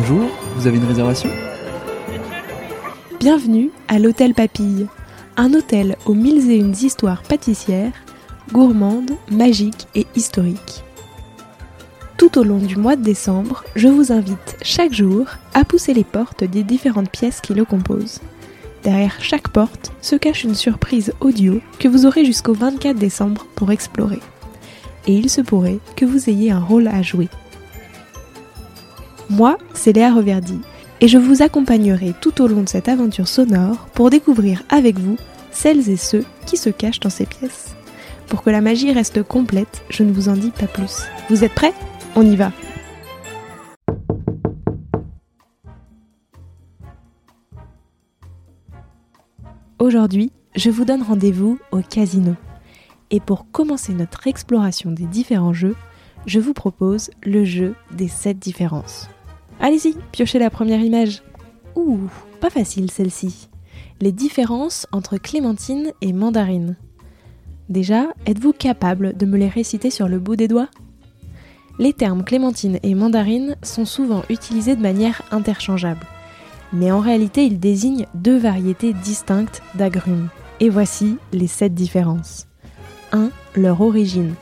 Bonjour, vous avez une réservation Bienvenue à l'Hôtel Papille, un hôtel aux mille et une histoires pâtissières, gourmandes, magiques et historiques. Tout au long du mois de décembre, je vous invite chaque jour à pousser les portes des différentes pièces qui le composent. Derrière chaque porte se cache une surprise audio que vous aurez jusqu'au 24 décembre pour explorer. Et il se pourrait que vous ayez un rôle à jouer. Moi, c'est Léa Reverdy, et je vous accompagnerai tout au long de cette aventure sonore pour découvrir avec vous celles et ceux qui se cachent dans ces pièces. Pour que la magie reste complète, je ne vous en dis pas plus. Vous êtes prêts? On y va Aujourd'hui, je vous donne rendez-vous au casino. Et pour commencer notre exploration des différents jeux, je vous propose le jeu des 7 différences. Allez-y, piochez la première image. Ouh, pas facile celle-ci. Les différences entre clémentine et mandarine. Déjà, êtes-vous capable de me les réciter sur le bout des doigts? Les termes clémentine et mandarine sont souvent utilisés de manière interchangeable. Mais en réalité, ils désignent deux variétés distinctes d'agrumes. Et voici les sept différences. 1. Leur origine.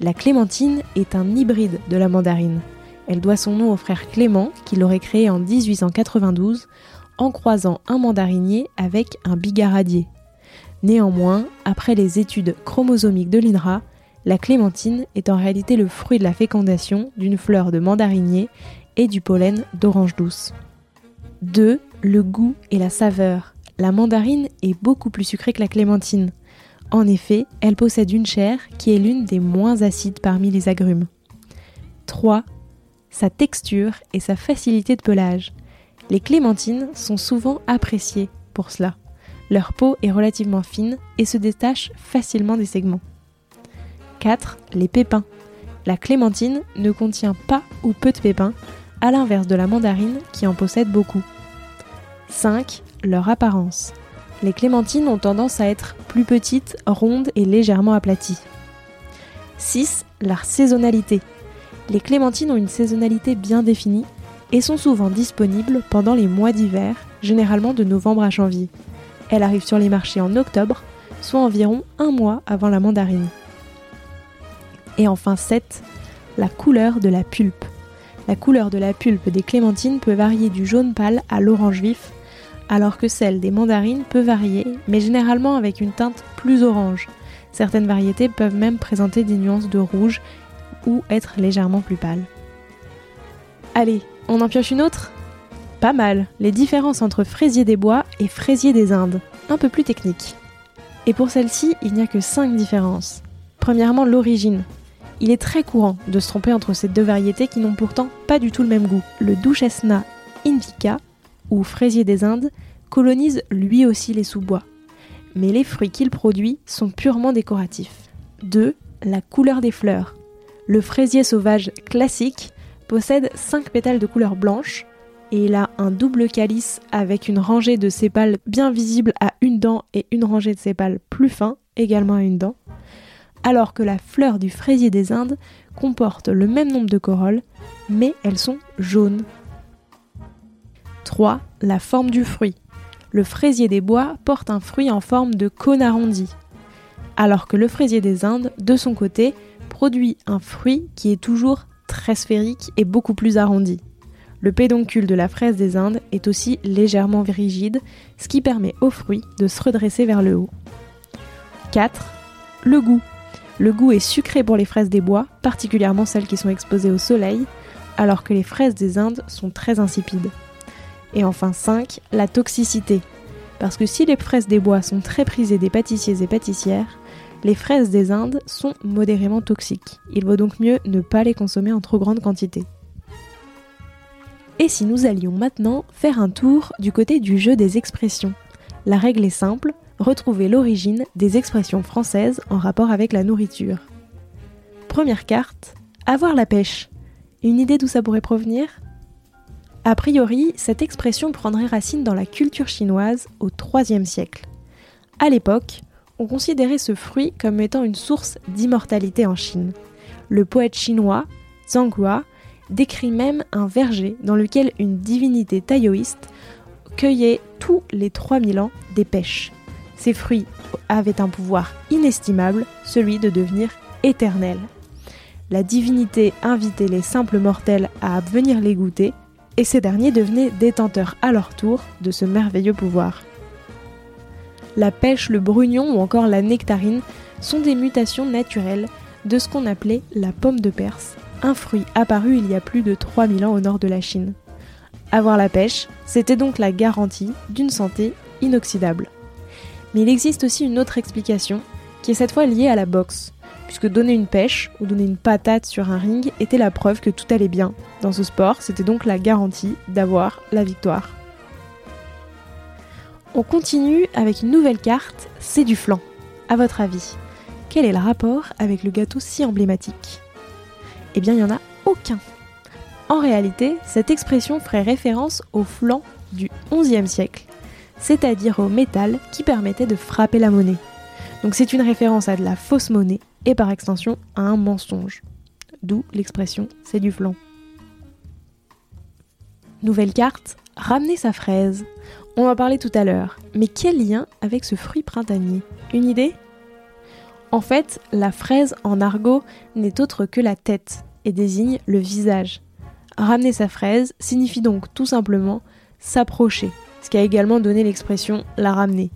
La clémentine est un hybride de la mandarine. Elle doit son nom au frère Clément, qui l'aurait créé en 1892, en croisant un mandarinier avec un bigaradier. Néanmoins, après les études chromosomiques de l'INRA, la clémentine est en réalité le fruit de la fécondation d'une fleur de mandarinier et du pollen d'orange douce. 2. Le goût et la saveur. La mandarine est beaucoup plus sucrée que la clémentine. En effet, elle possède une chair qui est l'une des moins acides parmi les agrumes. 3 sa texture et sa facilité de pelage. Les clémentines sont souvent appréciées pour cela. Leur peau est relativement fine et se détache facilement des segments. 4. Les pépins. La clémentine ne contient pas ou peu de pépins, à l'inverse de la mandarine qui en possède beaucoup. 5. Leur apparence. Les clémentines ont tendance à être plus petites, rondes et légèrement aplaties. 6. Leur saisonnalité. Les clémentines ont une saisonnalité bien définie et sont souvent disponibles pendant les mois d'hiver, généralement de novembre à janvier. Elles arrivent sur les marchés en octobre, soit environ un mois avant la mandarine. Et enfin 7. La couleur de la pulpe. La couleur de la pulpe des clémentines peut varier du jaune pâle à l'orange vif, alors que celle des mandarines peut varier, mais généralement avec une teinte plus orange. Certaines variétés peuvent même présenter des nuances de rouge ou être légèrement plus pâle. Allez, on en pioche une autre? Pas mal, les différences entre fraisier des bois et fraisier des Indes, un peu plus technique. Et pour celle-ci, il n'y a que 5 différences. Premièrement, l'origine. Il est très courant de se tromper entre ces deux variétés qui n'ont pourtant pas du tout le même goût. Le Duchesna indica, ou fraisier des Indes, colonise lui aussi les sous-bois. Mais les fruits qu'il produit sont purement décoratifs. 2. La couleur des fleurs. Le fraisier sauvage classique possède 5 pétales de couleur blanche et il a un double calice avec une rangée de sépales bien visible à une dent et une rangée de sépales plus fins également à une dent, alors que la fleur du fraisier des Indes comporte le même nombre de corolles, mais elles sont jaunes. 3. La forme du fruit. Le fraisier des bois porte un fruit en forme de cône arrondi, alors que le fraisier des Indes, de son côté, produit un fruit qui est toujours très sphérique et beaucoup plus arrondi. Le pédoncule de la fraise des Indes est aussi légèrement rigide, ce qui permet au fruit de se redresser vers le haut. 4. Le goût. Le goût est sucré pour les fraises des bois, particulièrement celles qui sont exposées au soleil, alors que les fraises des Indes sont très insipides. Et enfin 5. La toxicité. Parce que si les fraises des bois sont très prisées des pâtissiers et pâtissières, les fraises des Indes sont modérément toxiques. Il vaut donc mieux ne pas les consommer en trop grande quantité. Et si nous allions maintenant faire un tour du côté du jeu des expressions La règle est simple, retrouver l'origine des expressions françaises en rapport avec la nourriture. Première carte, avoir la pêche. Une idée d'où ça pourrait provenir? A priori, cette expression prendrait racine dans la culture chinoise au IIIe siècle. À l'époque, on considérait ce fruit comme étant une source d'immortalité en Chine. Le poète chinois Zhang Hua décrit même un verger dans lequel une divinité taoïste cueillait tous les 3000 ans des pêches. Ces fruits avaient un pouvoir inestimable, celui de devenir éternels. La divinité invitait les simples mortels à venir les goûter, et ces derniers devenaient détenteurs à leur tour de ce merveilleux pouvoir. La pêche, le brugnon ou encore la nectarine sont des mutations naturelles de ce qu'on appelait la pomme de Perse, un fruit apparu il y a plus de 3000 ans au nord de la Chine. Avoir la pêche, c'était donc la garantie d'une santé inoxydable. Mais il existe aussi une autre explication, qui est cette fois liée à la boxe, puisque donner une pêche ou donner une patate sur un ring était la preuve que tout allait bien. Dans ce sport, c'était donc la garantie d'avoir la victoire. On continue avec une nouvelle carte, c'est du flan. À votre avis, quel est le rapport avec le gâteau si emblématique? Eh bien, il n'y en a aucun. En réalité, cette expression ferait référence au flan du XIe siècle, c'est-à-dire au métal qui permettait de frapper la monnaie. Donc c'est une référence à de la fausse monnaie et par extension à un mensonge. D'où l'expression c'est du flan. Nouvelle carte, ramener sa fraise. On en parler tout à l'heure, mais quel lien avec ce fruit printanier? Une idée? En fait, la fraise en argot n'est autre que la tête et désigne le visage. Ramener sa fraise signifie donc tout simplement s'approcher, ce qui a également donné l'expression la ramener.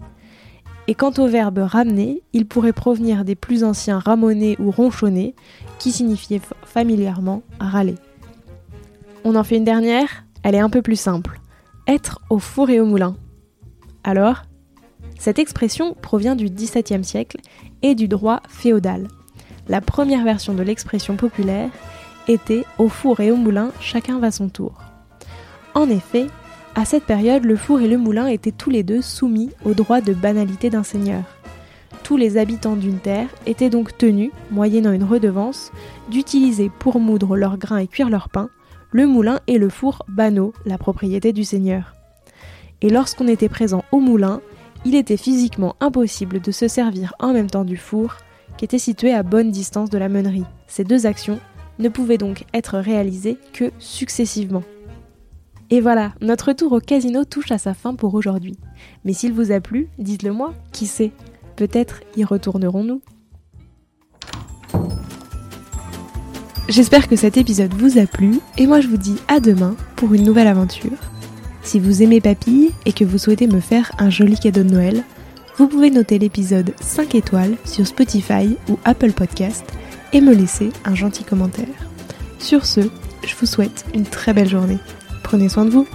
Et quant au verbe ramener, il pourrait provenir des plus anciens ramoner ou ronchonner, qui signifiait familièrement râler. On en fait une dernière, elle est un peu plus simple. Être au four et au moulin. Alors Cette expression provient du XVIIe siècle et du droit féodal. La première version de l'expression populaire était au four et au moulin, chacun va son tour. En effet, à cette période, le four et le moulin étaient tous les deux soumis au droit de banalité d'un seigneur. Tous les habitants d'une terre étaient donc tenus, moyennant une redevance, d'utiliser pour moudre leurs grains et cuire leur pain le moulin et le four banaux, la propriété du seigneur. Et lorsqu'on était présent au moulin, il était physiquement impossible de se servir en même temps du four, qui était situé à bonne distance de la meunerie. Ces deux actions ne pouvaient donc être réalisées que successivement. Et voilà, notre tour au casino touche à sa fin pour aujourd'hui. Mais s'il vous a plu, dites-le moi, qui sait? Peut-être y retournerons-nous? J'espère que cet épisode vous a plu et moi je vous dis à demain pour une nouvelle aventure. Si vous aimez Papille et que vous souhaitez me faire un joli cadeau de Noël, vous pouvez noter l'épisode 5 étoiles sur Spotify ou Apple Podcast et me laisser un gentil commentaire. Sur ce, je vous souhaite une très belle journée. Prenez soin de vous.